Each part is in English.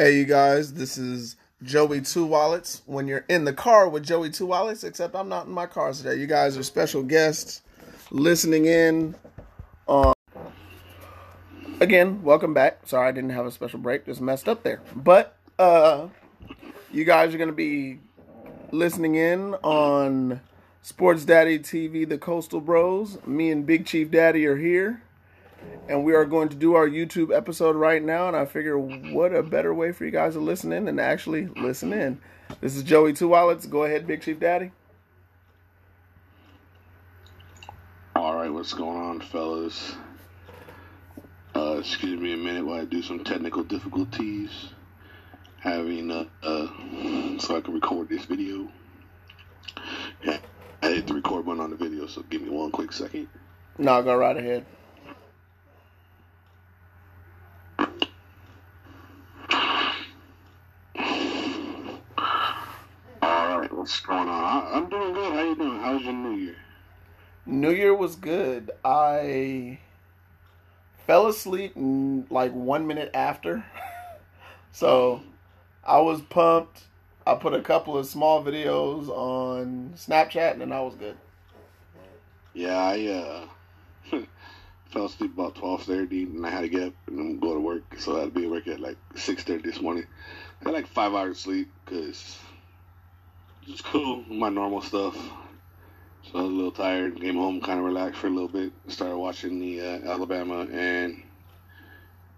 Hey, you guys, this is Joey Two Wallets. When you're in the car with Joey Two Wallets, except I'm not in my car today. You guys are special guests listening in. On again, welcome back. Sorry, I didn't have a special break. Just messed up there. But uh, you guys are gonna be listening in on Sports Daddy TV, the Coastal Bros. Me and Big Chief Daddy are here and we are going to do our YouTube episode right now. And I figure, what a better way for you guys to listen in than to actually listen in. This is Joey Two Wallets. Go ahead, Big Chief Daddy. All right, what's going on, fellas? Uh, excuse me a minute while I do some technical difficulties. Having uh, uh so I can record this video. Yeah, I hit the record button on the video, so give me one quick second. No, go right ahead. What's going on? I, am doing good. How you doing? How's your New Year? New Year was good. I fell asleep like one minute after, so I was pumped. I put a couple of small videos on Snapchat, and then I was good. Yeah, I uh, fell asleep about twelve thirty, and I had to get up and go to work. So I had to be at work at like six thirty this morning. I had like five hours sleep because just cool, my normal stuff. So I was a little tired. Came home, kind of relaxed for a little bit. Started watching the uh, Alabama and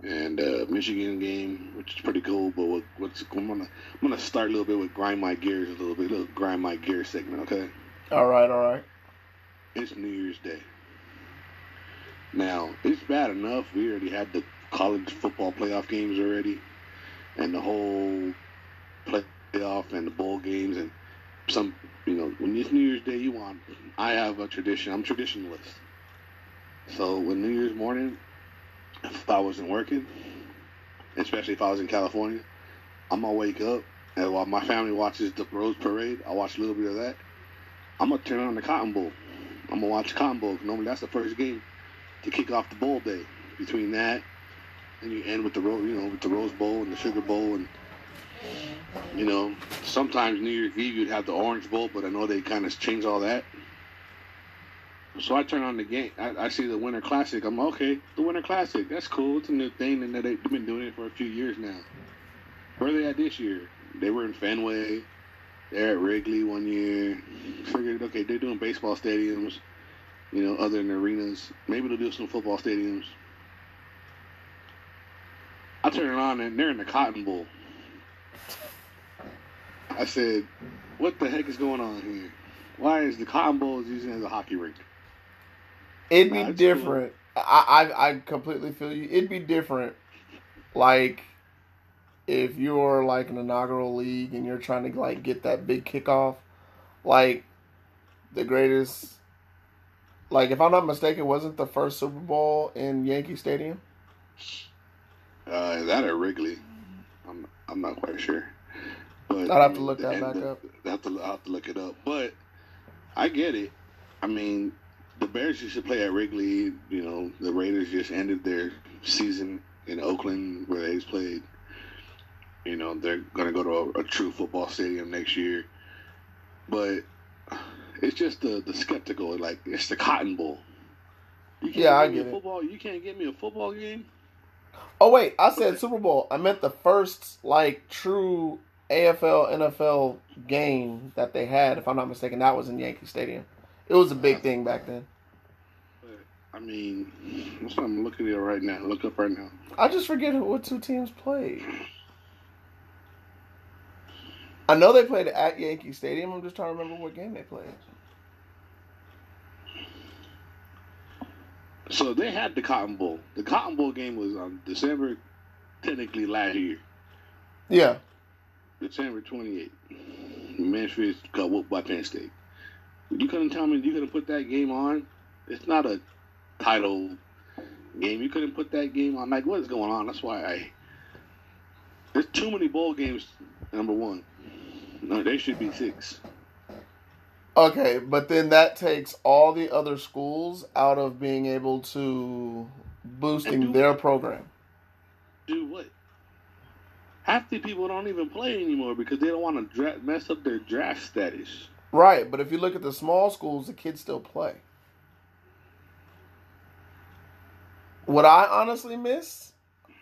and uh, Michigan game, which is pretty cool. But what, what's I'm gonna I'm gonna start a little bit with grind my gears a little bit, a little grind my gears segment. Okay. All right. All right. It's New Year's Day. Now it's bad enough. We already had the college football playoff games already, and the whole playoff and the bowl games and some, you know, when it's New Year's Day, you want. I have a tradition. I'm traditionalist. So when New Year's morning, if I wasn't working, especially if I was in California, I'm gonna wake up and while my family watches the Rose Parade, I watch a little bit of that. I'm gonna turn on the Cotton Bowl. I'm gonna watch Cotton Bowl. Normally that's the first game to kick off the bowl day. Between that and you end with the Rose, you know, with the Rose Bowl and the Sugar Bowl and you know, sometimes New Year's Eve you'd have the Orange Bowl, but I know they kind of changed all that. So I turn on the game. I, I, see the Winter Classic. I'm okay. The Winter Classic. That's cool. It's a new thing, and they've been doing it for a few years now. Where are they at this year? They were in Fenway. They're at Wrigley one year. Figured, okay, they're doing baseball stadiums. You know, other than arenas. Maybe they'll do some football stadiums. I turn it on, and they're in the Cotton Bowl. I said, "What the heck is going on here? Why is the Cotton Bowl using as a hockey rink?" It'd be nah, different. Cool. I, I I completely feel you. It'd be different, like if you're like an inaugural league and you're trying to like get that big kickoff, like the greatest. Like if I'm not mistaken, wasn't the first Super Bowl in Yankee Stadium? Uh, is that at Wrigley? I'm I'm not quite sure. But I'd have to look that back up. I have to, I have to look it up. But I get it. I mean, the Bears used to play at Wrigley. You know, the Raiders just ended their season in Oakland where they played. You know, they're going to go to a, a, true football stadium next year. But it's just the the skeptical. Like it's the Cotton Bowl. yeah, I get it. Football. You can't get me a football game. Oh wait, I said Super Bowl. I meant the first like true AFL NFL game that they had, if I'm not mistaken, that was in Yankee Stadium. It was a big thing back then. I mean, what's I'm looking at it right now. Look up right now. I just forget what two teams played. I know they played at Yankee Stadium. I'm just trying to remember what game they played. So they had the Cotton Bowl. The Cotton Bowl game was on December, technically last year. Yeah. December 28th, Memphis got whooped by Penn State. You couldn't tell me you couldn't put that game on. It's not a title game. You couldn't put that game on. Like, what is going on? That's why I. There's too many bowl games. Number one, no, there should be six. Okay, but then that takes all the other schools out of being able to boosting their program. Do what? Half the people don't even play anymore because they don't want to dra- mess up their draft status. Right, but if you look at the small schools, the kids still play. What I honestly miss,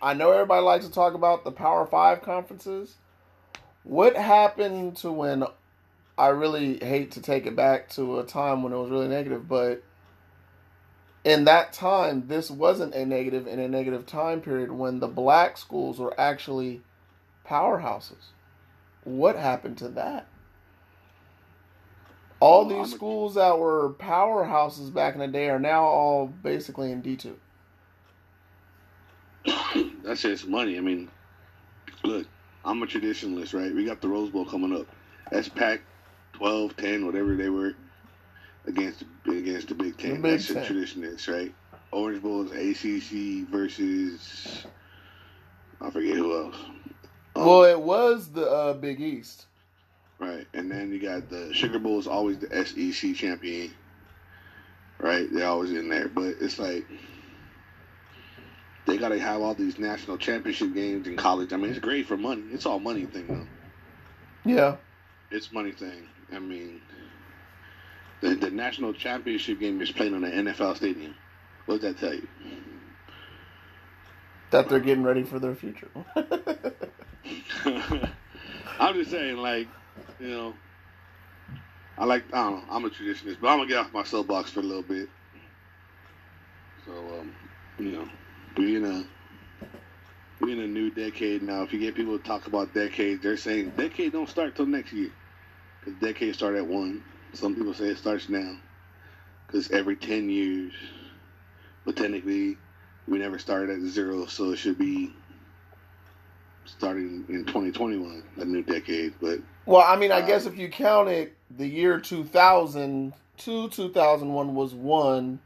I know everybody likes to talk about the Power Five conferences. What happened to when I really hate to take it back to a time when it was really negative, but in that time, this wasn't a negative in a negative time period when the black schools were actually powerhouses. What happened to that? All these I'm schools that were powerhouses back in the day are now all basically in D2. That's just money. I mean, look, I'm a traditionalist, right? We got the Rose Bowl coming up. That's Pac 12, 10, whatever they were against the, against the Big Ten. The Big That's Ten. a traditionalist, right? Orange Bowl is ACC versus I forget who else. Um, Well, it was the uh, Big East. Right, and then you got the Sugar Bowl is always the SEC champion. Right, they're always in there, but it's like they got to have all these national championship games in college. I mean, it's great for money. It's all money thing though. Yeah. It's money thing. I mean, the the national championship game is played on an NFL stadium. What does that tell you? That they're getting ready for their future. I'm just saying, like, you know, I like, I don't know, I'm a traditionalist, but I'm gonna get off my soapbox for a little bit. So, um, you know, we in a we in a new decade now. If you get people to talk about decades, they're saying decade don't start till next year, because decade start at one. Some people say it starts now, because every ten years, but technically, we never started at zero, so it should be starting in 2021, a new decade. But Well, I mean, I Uh, guess if you count it, the year 2000 to 2001 was one,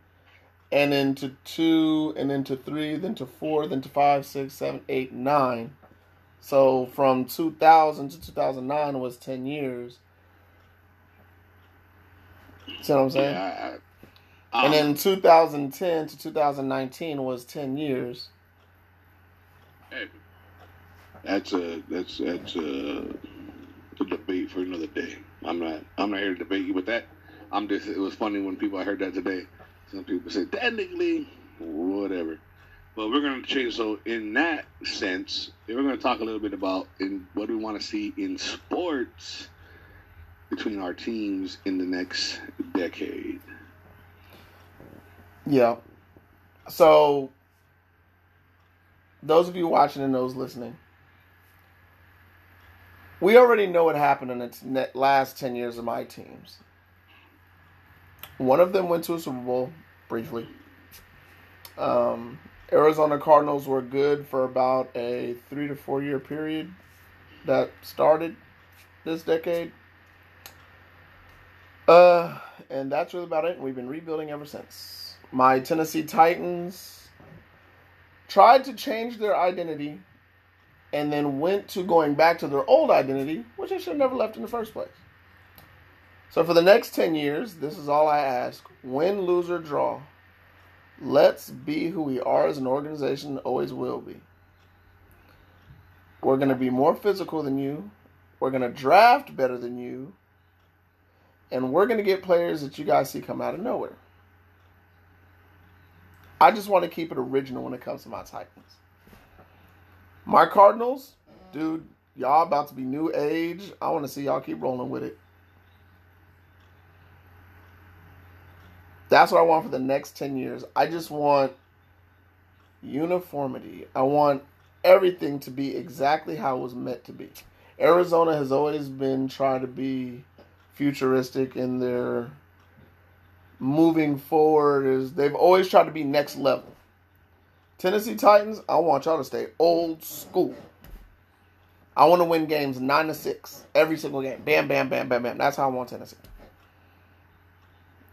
and then to two, and then to three, then to four, then to five, six, seven, eight, nine. So from 2000 to 2009 was 10 years. See what I'm saying? yeah, I, I, And then 2010 to 2019 was 10 years. Hey, that's a that's that's a, a debate for another day. I'm not I'm not here to debate you with that. I'm just it was funny when people I heard that today. Some people say technically whatever. But we're gonna change so in that sense, we're gonna talk a little bit about in what we want to see in sports between our teams in the next decade. Yeah. So, those of you watching and those listening, we already know what happened in the last 10 years of my teams. One of them went to a Super Bowl briefly. Um, Arizona Cardinals were good for about a three to four year period that started this decade. Uh, and that's really about it. We've been rebuilding ever since. My Tennessee Titans tried to change their identity and then went to going back to their old identity, which they should have never left in the first place. So for the next 10 years, this is all I ask win, lose, or draw. Let's be who we are as an organization always will be. We're going to be more physical than you. We're going to draft better than you. And we're going to get players that you guys see come out of nowhere. I just want to keep it original when it comes to my Titans. My Cardinals, dude, y'all about to be new age. I want to see y'all keep rolling with it. That's what I want for the next 10 years. I just want uniformity. I want everything to be exactly how it was meant to be. Arizona has always been trying to be futuristic in their moving forward is they've always tried to be next level. Tennessee Titans, I want y'all to stay old school. I want to win games nine to six every single game. Bam, bam, bam, bam, bam. That's how I want Tennessee.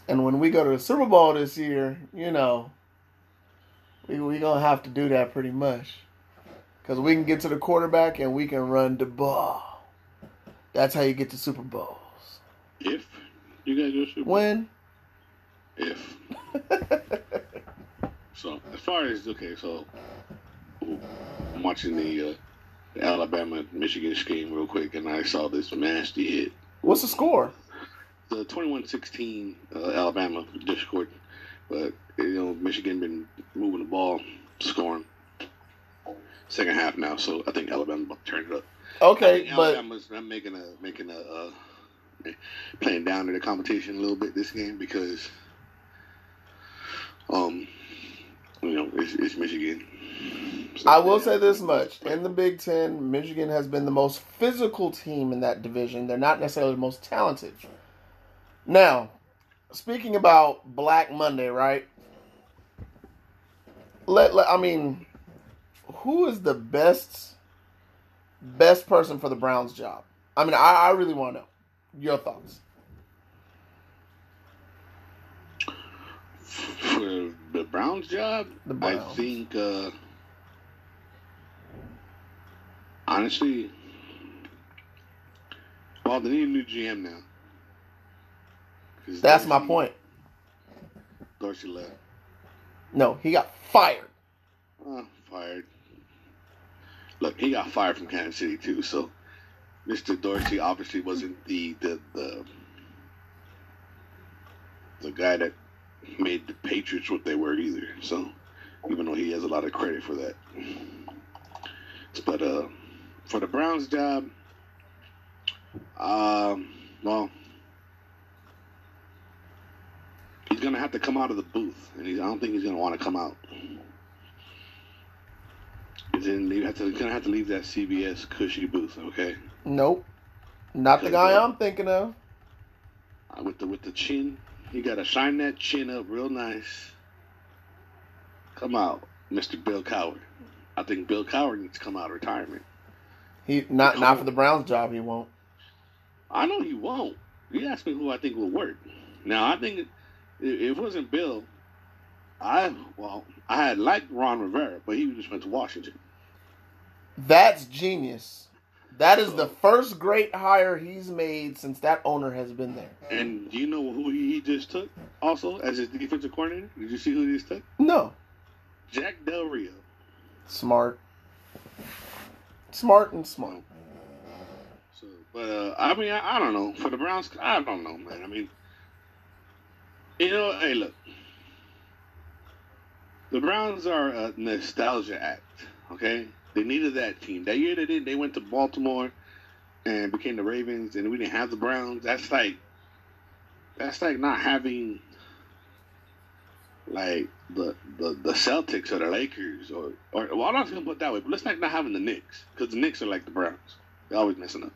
And when we go to the Super Bowl this year, you know, we we gonna have to do that pretty much, because we can get to the quarterback and we can run the ball. That's how you get to Super Bowls. If you guys go Super Bowl. When? If. So as far as okay, so I'm watching the uh, the Alabama Michigan game real quick, and I saw this nasty hit. What's the score? The 21-16 uh, Alabama just scored, but you know Michigan been moving the ball, scoring. Second half now, so I think Alabama about to turn it up. I Okay, think but Alabama's not making a making a uh, playing down to the competition a little bit this game because um you know it's, it's Michigan. It's I will that- say this much: in the Big Ten, Michigan has been the most physical team in that division. They're not necessarily the most talented. Now, speaking about Black Monday, right? Let, let I mean, who is the best best person for the Browns job? I mean, I, I really want to know your thoughts. The Browns job. The I think uh honestly, well they need a new GM now. That's my point. Dorsey left. No, he got fired. Uh, fired. Look, he got fired from Kansas City too, so Mr. Dorsey obviously wasn't the the the, the guy that made the Patriots what they were either. So even though he has a lot of credit for that. But uh for the Browns job, um well he's gonna have to come out of the booth and he's, I don't think he's gonna want to come out. He's, in, he have to, he's gonna have to leave that CBS cushy booth, okay? Nope, not the guy I'm thinking of. With the with the chin, you gotta shine that chin up real nice. Come out, Mr. Bill Cowher. I think Bill Cowher needs to come out of retirement. He not not for the Browns job. He won't. I know he won't. You asked me who I think will work. Now I think if if it wasn't Bill, I well I had liked Ron Rivera, but he just went to Washington. That's genius. That is the first great hire he's made since that owner has been there. And do you know who he just took also as his defensive coordinator? Did you see who he just took? No, Jack Del Rio. smart, smart and smart. So, but uh, I mean, I, I don't know. For the Browns, I don't know, man. I mean, you know, hey, look, the Browns are a nostalgia act. Okay, they needed that team. That year they didn't. They went to Baltimore and became the Ravens, and we didn't have the Browns. That's like, that's like not having like the the, the Celtics or the Lakers or or well, I'm not gonna put that way, but let's like not having the Knicks because the Knicks are like the Browns. They're always messing up.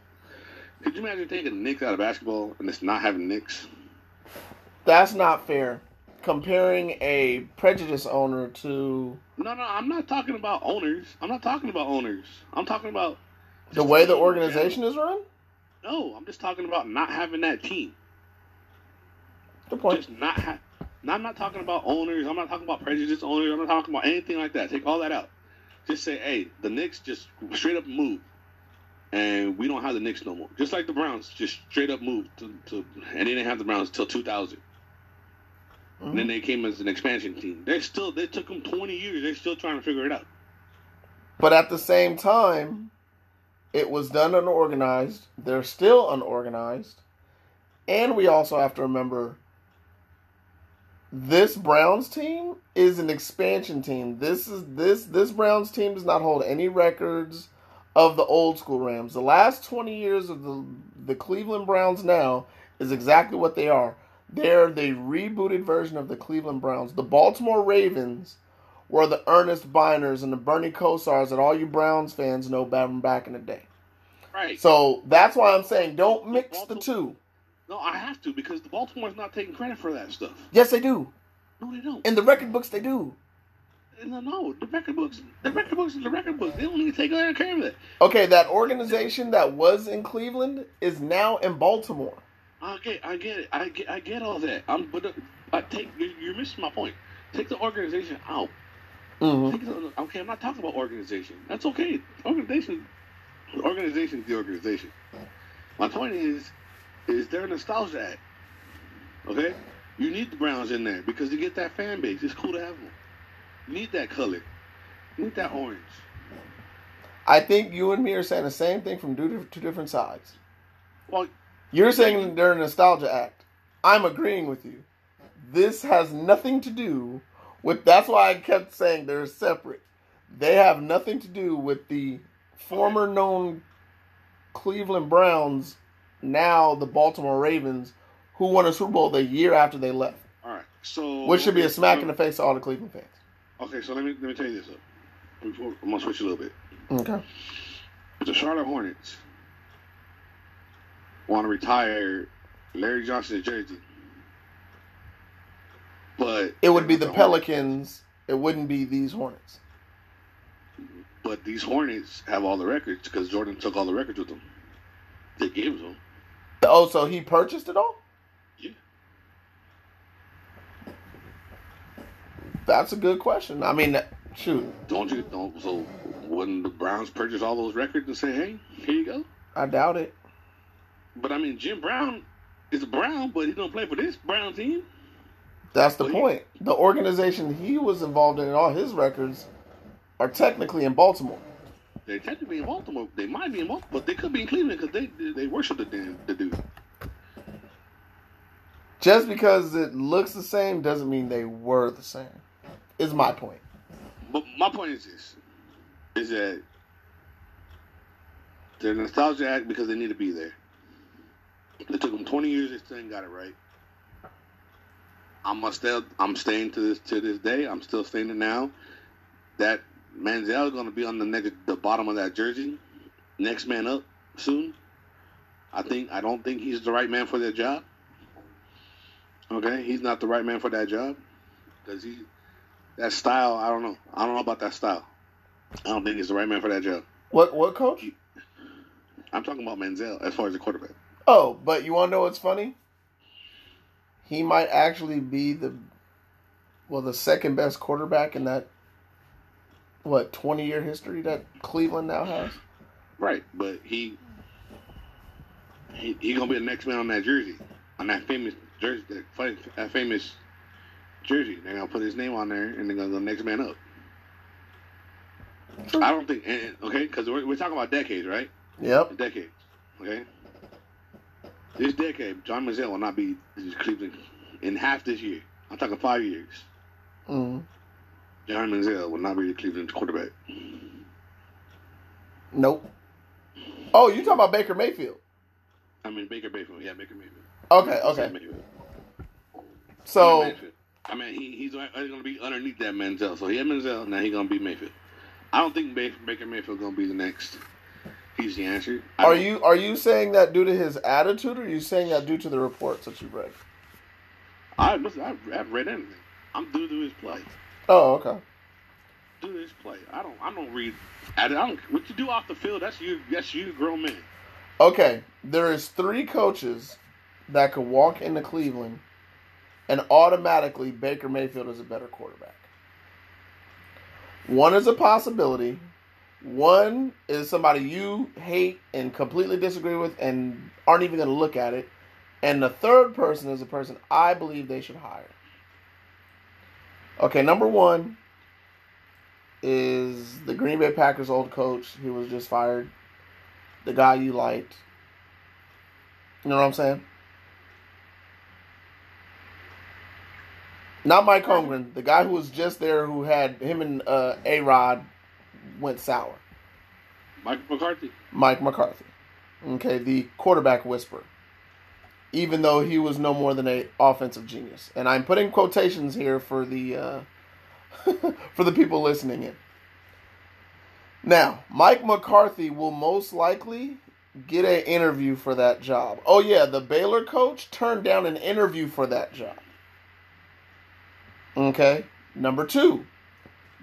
Could you imagine taking the Knicks out of basketball and it's not having Knicks? That's not fair. Comparing a prejudice owner to No, no, I'm not talking about owners. I'm not talking about owners. I'm talking about the way the organization is run. No, I'm just talking about not having that team. the point. Just not. Ha- I'm not talking about owners. I'm not talking about prejudice owners. I'm not talking about anything like that. Take all that out. Just say, hey, the Knicks just straight up moved, and we don't have the Knicks no more. Just like the Browns, just straight up moved to, to and they didn't have the Browns until 2000. Mm-hmm. And then they came as an expansion team. They still they took them 20 years. They're still trying to figure it out. But at the same time, it was done unorganized. They're still unorganized. And we also have to remember this Browns team is an expansion team. This is this this Browns team does not hold any records of the old school Rams. The last 20 years of the the Cleveland Browns now is exactly what they are. They're the rebooted version of the Cleveland Browns. The Baltimore Ravens were the Earnest Byners and the Bernie Kosars that all you Browns fans know back from back in the day. Right. So that's why I'm saying don't mix the two. No, I have to because the Baltimore's not taking credit for that stuff. Yes, they do. No, they don't. In the record books, they do. No, no, the record books, the record books, the record books. They don't need to take care of that. Okay, that organization that was in Cleveland is now in Baltimore. Get, I get it. I get, I get all that. I'm, but uh, I take. You're, missing my point. Take the organization out. hmm Take the, okay, I'm not talking about organization. That's okay. Organization, organization is the organization. My point is, is they're a nostalgia act. Okay, you need the Browns in there because you get that fan base. It's cool to have them. You need that color. You need that orange. I think you and me are saying the same thing from two, two different sides. Well, You're saying they're a nostalgia act. I'm agreeing with you. This has nothing to do with. That's why I kept saying they're separate. They have nothing to do with the former known Cleveland Browns, now the Baltimore Ravens, who won a Super Bowl the year after they left, all right. So which should be a smack in the face to all the Cleveland fans. Okay, so let me let me tell you this. Before, I'm gonna switch a little bit. Okay. The Charlotte Hornets want to retire Larry Johnson's jersey, but It would be the Hornets- Pelicans. It wouldn't be these Hornets. But these Hornets have all the records because Jordan took all the records with them. They gave them. Oh, so he purchased it all? Yeah. That's a good question. I mean, shoot, Don't you? Don't. So wouldn't the Browns purchase all those records and say, "Hey, here you go"? I doubt it. But I mean, Jim Brown is Brown, but he don't play for this Brown team. That's the he- point. The organization he was involved in, and all his records, are technically in Baltimore. They're technically in Baltimore. They might be in Baltimore, but they could be in Cleveland because they they worship the damn- the dude. Just because it looks the same doesn't mean they were the same. Is my point. But my point is this: is that they're nostalgia act because they need to be there. It took them 20 years. They still ain't got it right. I'm still, I'm staying to this to this day. I'm still staying it now. That Manziel is going to be on the next, the bottom of that jersey. Next man up soon. I think. I don't think he's the right man for that job. Okay, he's not the right man for that job because he that style, I don't know. I don't know about that style. I don't think he's the right man for that job. What what coach? I'm talking about Manziel as far as the quarterback. Oh, but you want to know what's funny? He might actually be the well the second best quarterback in that what 20 year history that Cleveland now has. Right, but he he, he gonna be the next man on that jersey, on that famous jersey, that, that famous jersey. They're gonna put his name on there, and they're gonna go next man up. I don't think, okay, because we're, we're talking about decades, right? Yep. Decades, okay. This decade, John Manziel will not be Cleveland in half this year. I'm talking five years. Mm. John Manziel will not be the Cleveland quarterback. Nope. Oh, you talking about Baker Mayfield? I mean Baker Mayfield, yeah, Baker Mayfield. Okay, okay. Mayfield. So Mayfield. I mean, he, he's going to be underneath that Manziel. So he had Manziel, now he's going to be Mayfield. I don't think Baker Mayfield going to be the next. The answer. I are you are you saying that due to his attitude, or are you saying that due to the reports that you read? I listen. I've, I've read anything. I'm due to his play. Oh, okay. Due to his play. I don't. I don't read. I don't. What you do off the field? That's you. That's you, grown man. Okay, there is three coaches that could walk into Cleveland and automatically Baker Mayfield is a better quarterback. One is a possibility. One is somebody you hate and completely disagree with and aren't even going to look at it. And the third person is a person I believe they should hire. Okay, number one is the Green Bay Packers old coach who was just fired the guy you liked. You know what I'm saying? Not Mike Holmgren, the guy who was just there who had him and uh, A Rod went sour. Mike McCarthy. Mike McCarthy. Okay, the quarterback whisperer. Even though he was no more than a offensive genius. And I'm putting quotations here for the uh, for the people listening in. Now, Mike McCarthy will most likely get an interview for that job. Oh yeah, the Baylor coach turned down an interview for that job. Okay. Number two,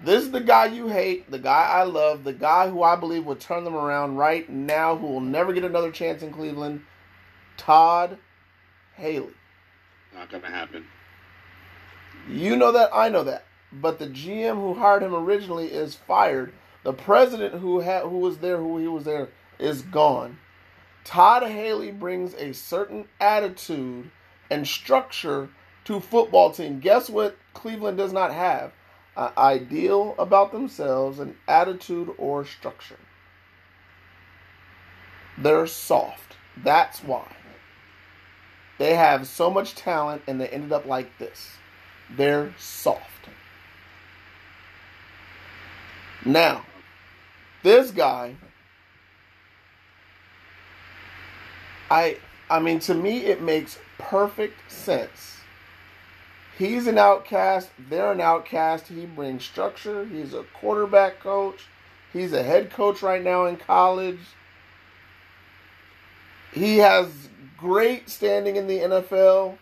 this is the guy you hate, the guy I love, the guy who I believe would turn them around right now, who will never get another chance in Cleveland. Todd Haley. Not gonna happen. You know that, I know that. But the GM who hired him originally is fired. The president who had who was there, who he was there, is gone. Todd Haley brings a certain attitude and structure to football team. Guess what Cleveland does not have? An ideal about themselves, an attitude or structure. They're soft. That's why. They have so much talent and they ended up like this. They're soft. Now, this guy I I mean to me it makes perfect sense. He's an outcast, they're an outcast. He brings structure. He's a quarterback coach. He's a head coach right now in college. He has great standing in the NFL.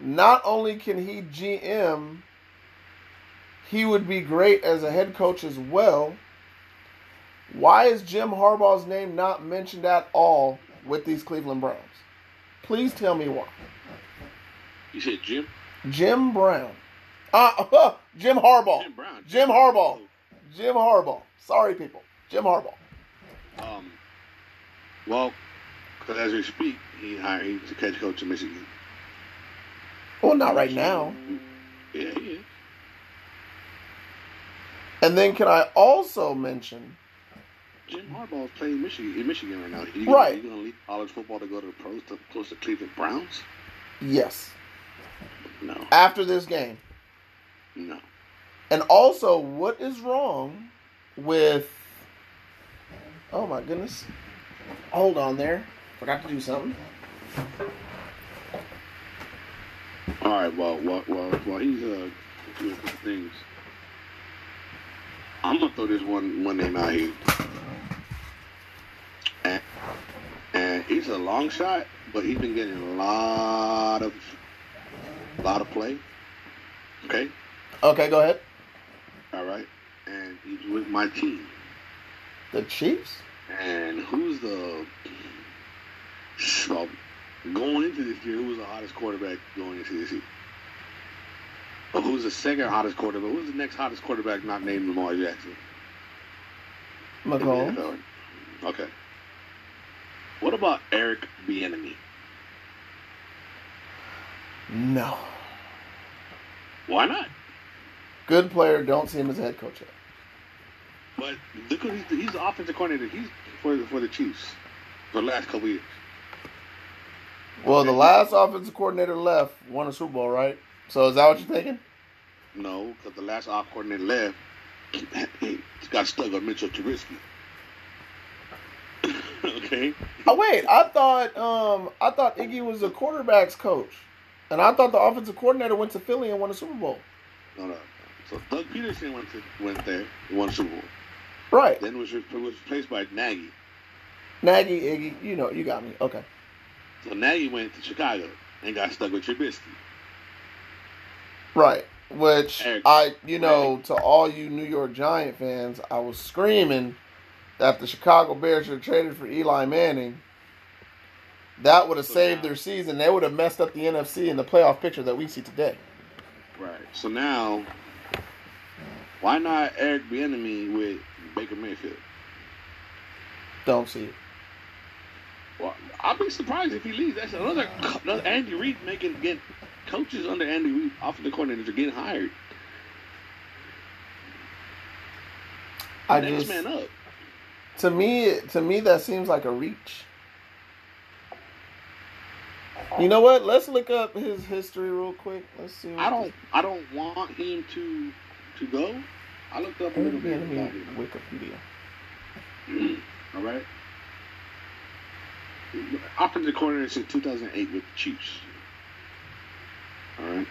Not only can he GM, he would be great as a head coach as well. Why is Jim Harbaugh's name not mentioned at all with these Cleveland Browns? Please tell me why. You said Jim? Jim Brown. Uh, uh Jim Harbaugh. Jim Brown. Jim Harbaugh. Jim Harbaugh. Sorry, people. Jim Harbaugh. Um, well, because as we speak, he hired, he's the head coach of Michigan. Well, not right now. Yeah, he is. And then can I also mention Jim Harbaugh is playing Michigan in Michigan right now. He, Right. He's going to leave college football to go to the pros to close to Cleveland Browns? yes No, after this game? no. And also, what is wrong with? Oh my goodness! Hold on there. Forgot to do something. All right. Well, well, well, well he's uh doing some things. I'm gonna throw this one one name out here, and, and he's a long shot, but he's been getting a lot of lot of play. Okay. Okay, go ahead. All right. And he's with my team. The Chiefs. And who's the well, going into this year? Who was the hottest quarterback going into this year? Or who's the second hottest quarterback? Who's the next hottest quarterback not named Lamar Jackson? in the Mahomes. NFL? Okay. What about Eric Bieniemy? No. Why not? Good player. Don't see him as a head coach yet. But look, he's, he's the offensive coordinator. He's for the, for the Chiefs for the last couple years. Well, the last offensive coordinator left won a Super Bowl, right? So is that what you're thinking? No, because the last off coordinator left, he got stuck on Mitchell Trubisky. okay. Oh wait, I thought um I thought Iggy was a quarterbacks coach, and I thought the offensive coordinator went to Philly and won a Super Bowl. No, no. So Doug Pederson went to went there, and won Super Bowl. Right. Then was was replaced by Nagy. Nagy, eh, Iggy, you know, you got me. Okay. So Nagy went to Chicago and got stuck with Trubisky. Right. Which Eric. I, you know, to all you New York Giant fans, I was screaming that the Chicago Bears should have traded for Eli Manning. That would have So saved now- their season. They would have messed up the NFC in the playoff picture that we see today. Right. So now, why not Eric Bieniemy with Baker Mayfield? Don't see it. Well, I'll be surprised if he leaves. That's another, another Andy Reid making get coaches under Andy Reid, off offensive coordinators are getting hired. I just man up. to me to me that seems like a reach. You know what? Let's look up his history real quick. Let's see. What I don't. I don't want him to to go. I looked up a little bit about him. Wikipedia. All right. Offensive coordinator since 2008 with the Chiefs. All right.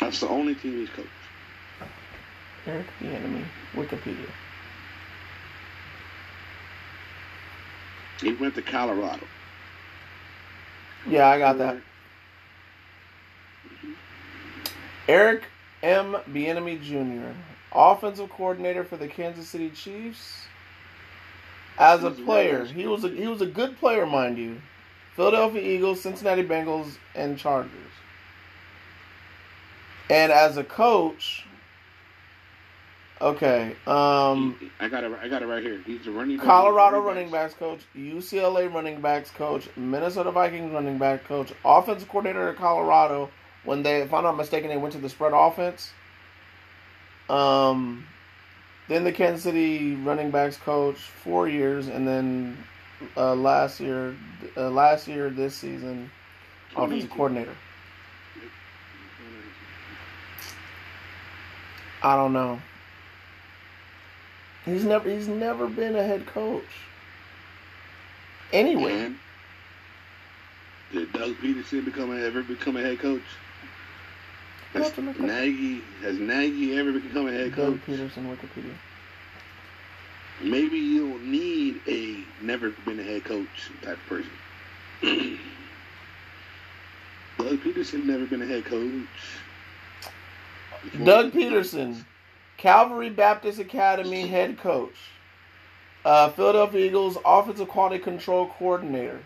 That's the only team he's coached. Eric Bieniemy, Wikipedia. He went to Colorado. Yeah, I got that. Eric M. Bieniemy Jr., offensive coordinator for the Kansas City Chiefs. As a player, he was a he was a good player, mind you. Philadelphia Eagles, Cincinnati Bengals, and Chargers. And as a coach, okay, um, I got it. I got it right here. He's the running. back- Colorado running backs coach, UCLA running backs coach, Minnesota Vikings running back coach, offensive coordinator at Colorado. When they, if I'm not mistaken, they went to the spread offense. Um, then the Kansas City running backs coach four years, and then uh, last year, uh, last year this season, offensive coordinator. I don't know. He's never he's never been a head coach. Anyway, And did Doug Pederson become a, ever become a head coach? Has Not to look up. Nagy has Nagy ever become a head coach? Doug Pederson, Wikipedia. Maybe you don't need a never been a head coach type of person. Doug Pederson never been a head coach. Doug Pederson, Calvary Baptist Academy head coach. Uh, Philadelphia Eagles offensive quality control coordinator.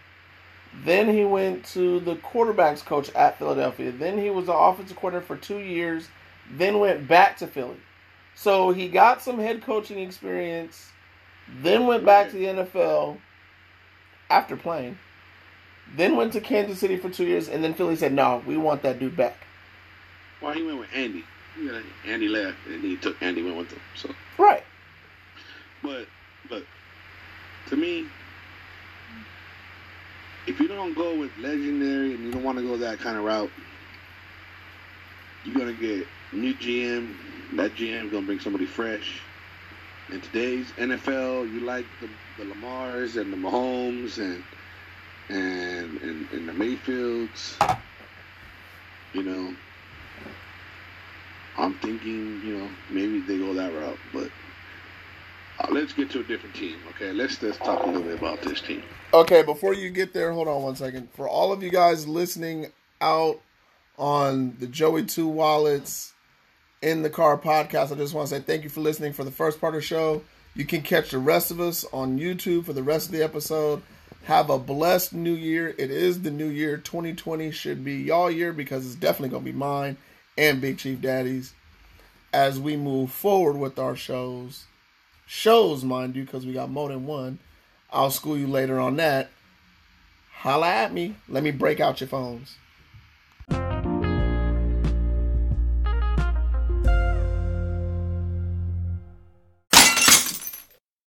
Then he went to the quarterbacks coach at Philadelphia. Then he was the offensive coordinator for two years. Then went back to Philly. So he got some head coaching experience. Then went back to the NFL after playing. Then went to Kansas City for two years, and then Philly said, "No, we want that dude back." Well, he went with Andy. You know, Andy left, and he took Andy went with him. So, Right. but but to me, if you don't go with legendary and you don't want to go that kind of route, you're gonna get new GM. That GM gonna bring somebody fresh. In today's NFL, you like the, the Lamars and the Mahomes and and and, and the Mayfields. You know, I'm thinking, you know, maybe they go that route, but uh, let's get to a different team. Okay, let's let's talk a little bit about this team. Okay, before you get there, hold on one second. For all of you guys listening out on the Joey Two Wallets in the Car podcast, I just want to say thank you for listening for the first part of the show. You can catch the rest of us on YouTube for the rest of the episode. Have a blessed new year. It is the new year. 2020 should be y'all year because it's definitely going to be mine and Big Chief Daddies as we move forward with our shows. Shows, mind you, because we got more than one. I'll school you later on that. Holla at me. Let me break out your phones.